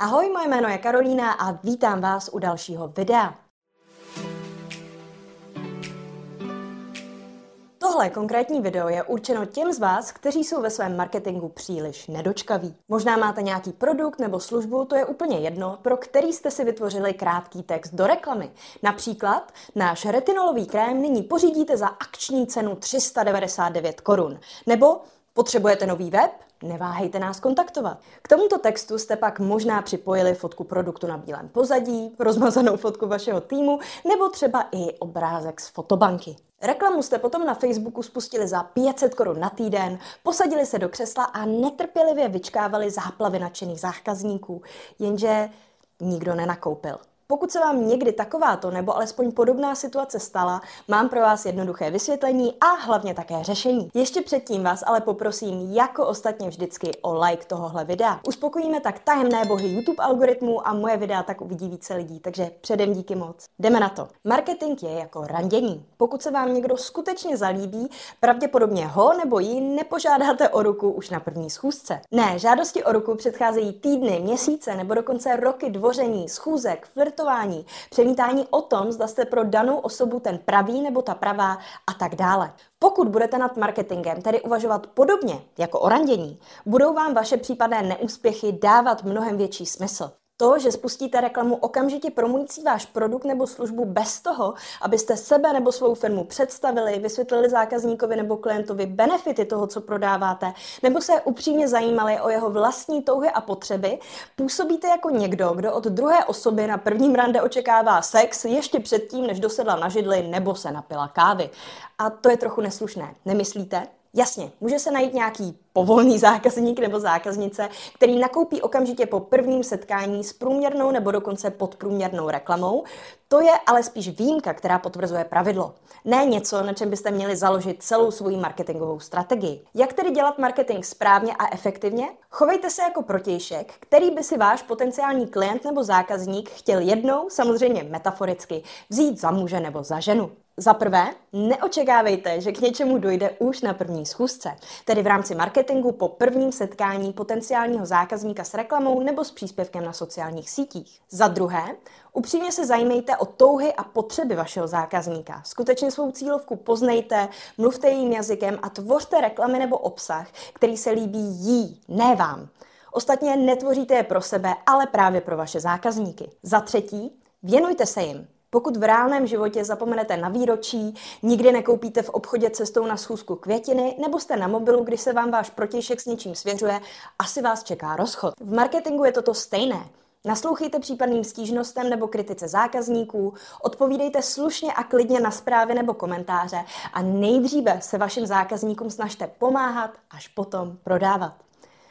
Ahoj, moje jméno je Karolína a vítám vás u dalšího videa. Tohle konkrétní video je určeno těm z vás, kteří jsou ve svém marketingu příliš nedočkaví. Možná máte nějaký produkt nebo službu, to je úplně jedno, pro který jste si vytvořili krátký text do reklamy. Například náš retinolový krém nyní pořídíte za akční cenu 399 korun. Nebo potřebujete nový web? Neváhejte nás kontaktovat. K tomuto textu jste pak možná připojili fotku produktu na bílém pozadí, rozmazanou fotku vašeho týmu nebo třeba i obrázek z fotobanky. Reklamu jste potom na Facebooku spustili za 500 korun na týden, posadili se do křesla a netrpělivě vyčkávali záplavy nadšených zákazníků, jenže nikdo nenakoupil. Pokud se vám někdy takováto nebo alespoň podobná situace stala, mám pro vás jednoduché vysvětlení a hlavně také řešení. Ještě předtím vás ale poprosím, jako ostatně vždycky, o like tohohle videa. Uspokojíme tak tajemné bohy YouTube algoritmu a moje videa tak uvidí více lidí, takže předem díky moc. Jdeme na to. Marketing je jako randění. Pokud se vám někdo skutečně zalíbí, pravděpodobně ho nebo ji nepožádáte o ruku už na první schůzce. Ne, žádosti o ruku předcházejí týdny, měsíce nebo dokonce roky dvoření, schůzek, flirt testování, přemítání o tom, zda jste pro danou osobu ten pravý nebo ta pravá a tak dále. Pokud budete nad marketingem tedy uvažovat podobně jako o randění, budou vám vaše případné neúspěchy dávat mnohem větší smysl. To, že spustíte reklamu okamžitě promující váš produkt nebo službu bez toho, abyste sebe nebo svou firmu představili, vysvětlili zákazníkovi nebo klientovi benefity toho, co prodáváte, nebo se upřímně zajímali o jeho vlastní touhy a potřeby, působíte jako někdo, kdo od druhé osoby na prvním rande očekává sex ještě předtím, než dosedla na židli nebo se napila kávy. A to je trochu neslušné, nemyslíte? Jasně, může se najít nějaký povolný zákazník nebo zákaznice, který nakoupí okamžitě po prvním setkání s průměrnou nebo dokonce podprůměrnou reklamou. To je ale spíš výjimka, která potvrzuje pravidlo. Ne něco, na čem byste měli založit celou svou marketingovou strategii. Jak tedy dělat marketing správně a efektivně? Chovejte se jako protějšek, který by si váš potenciální klient nebo zákazník chtěl jednou, samozřejmě metaforicky, vzít za muže nebo za ženu. Za prvé, neočekávejte, že k něčemu dojde už na první schůzce, tedy v rámci marketingu po prvním setkání potenciálního zákazníka s reklamou nebo s příspěvkem na sociálních sítích. Za druhé, upřímně se zajímejte o touhy a potřeby vašeho zákazníka. Skutečně svou cílovku poznejte, mluvte jejím jazykem a tvořte reklamy nebo obsah, který se líbí jí, ne vám. Ostatně netvoříte je pro sebe, ale právě pro vaše zákazníky. Za třetí, věnujte se jim. Pokud v reálném životě zapomenete na výročí, nikdy nekoupíte v obchodě cestou na schůzku květiny, nebo jste na mobilu, když se vám váš protějšek s něčím svěřuje, asi vás čeká rozchod. V marketingu je toto stejné. Naslouchejte případným stížnostem nebo kritice zákazníků, odpovídejte slušně a klidně na zprávy nebo komentáře a nejdříve se vašim zákazníkům snažte pomáhat, až potom prodávat.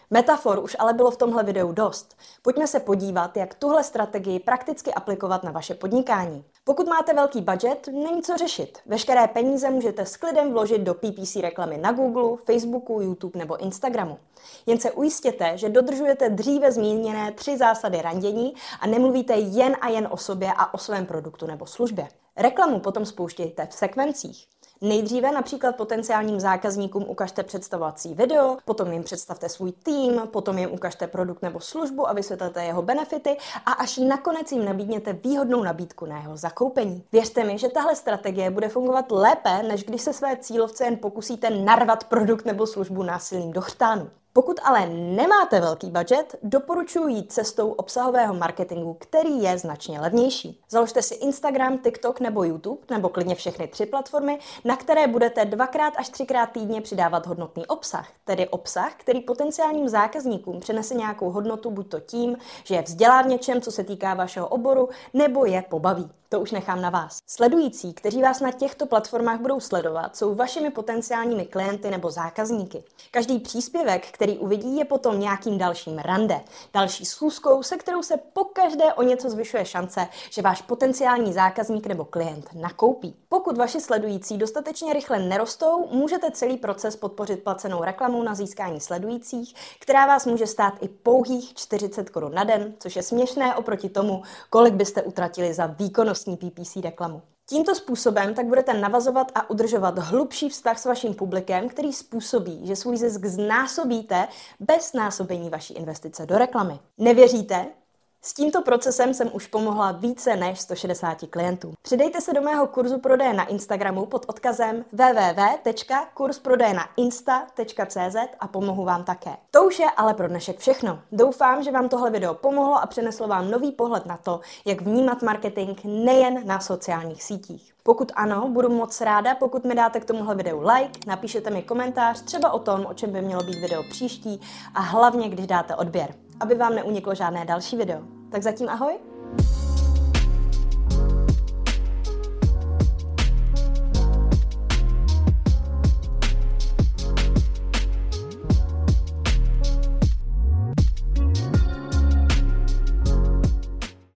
Metafor už ale bylo v tomhle videu dost. Pojďme se podívat, jak tuhle strategii prakticky aplikovat na vaše podnikání. Pokud máte velký budget, není co řešit. Veškeré peníze můžete s klidem vložit do PPC reklamy na Google, Facebooku, YouTube nebo Instagramu. Jen se ujistěte, že dodržujete dříve zmíněné tři zásady randění a nemluvíte jen a jen o sobě a o svém produktu nebo službě. Reklamu potom spouštějte v sekvencích. Nejdříve například potenciálním zákazníkům ukažte představovací video, potom jim představte svůj tým, potom jim ukažte produkt nebo službu a vysvětlete jeho benefity a až nakonec jim nabídněte výhodnou nabídku na jeho zakoupení. Věřte mi, že tahle strategie bude fungovat lépe, než když se své cílovce jen pokusíte narvat produkt nebo službu násilným do. Pokud ale nemáte velký budget, doporučuji jít cestou obsahového marketingu, který je značně levnější. Založte si Instagram, TikTok nebo YouTube, nebo klidně všechny tři platformy, na které budete dvakrát až třikrát týdně přidávat hodnotný obsah, tedy obsah, který potenciálním zákazníkům přinese nějakou hodnotu buď to tím, že je vzdělá v něčem, co se týká vašeho oboru, nebo je pobaví. To už nechám na vás. Sledující, kteří vás na těchto platformách budou sledovat, jsou vašimi potenciálními klienty nebo zákazníky. Každý příspěvek, který uvidí, je potom nějakým dalším rande, další schůzkou, se kterou se pokaždé o něco zvyšuje šance, že váš potenciální zákazník nebo klient nakoupí. Pokud vaši sledující dostatečně rychle nerostou, můžete celý proces podpořit placenou reklamou na získání sledujících, která vás může stát i pouhých 40 korun na den, což je směšné oproti tomu, kolik byste utratili za výkonnost výkonnostní PPC reklamu. Tímto způsobem tak budete navazovat a udržovat hlubší vztah s vaším publikem, který způsobí, že svůj zisk znásobíte bez násobení vaší investice do reklamy. Nevěříte? S tímto procesem jsem už pomohla více než 160 klientům. Přidejte se do mého kurzu prodeje na Instagramu pod odkazem www.kursprodejnainsta.cz a pomohu vám také. To už je ale pro dnešek všechno. Doufám, že vám tohle video pomohlo a přineslo vám nový pohled na to, jak vnímat marketing nejen na sociálních sítích. Pokud ano, budu moc ráda, pokud mi dáte k tomuhle videu like, napíšete mi komentář třeba o tom, o čem by mělo být video příští a hlavně, když dáte odběr, aby vám neuniklo žádné další video. Tak zatím ahoj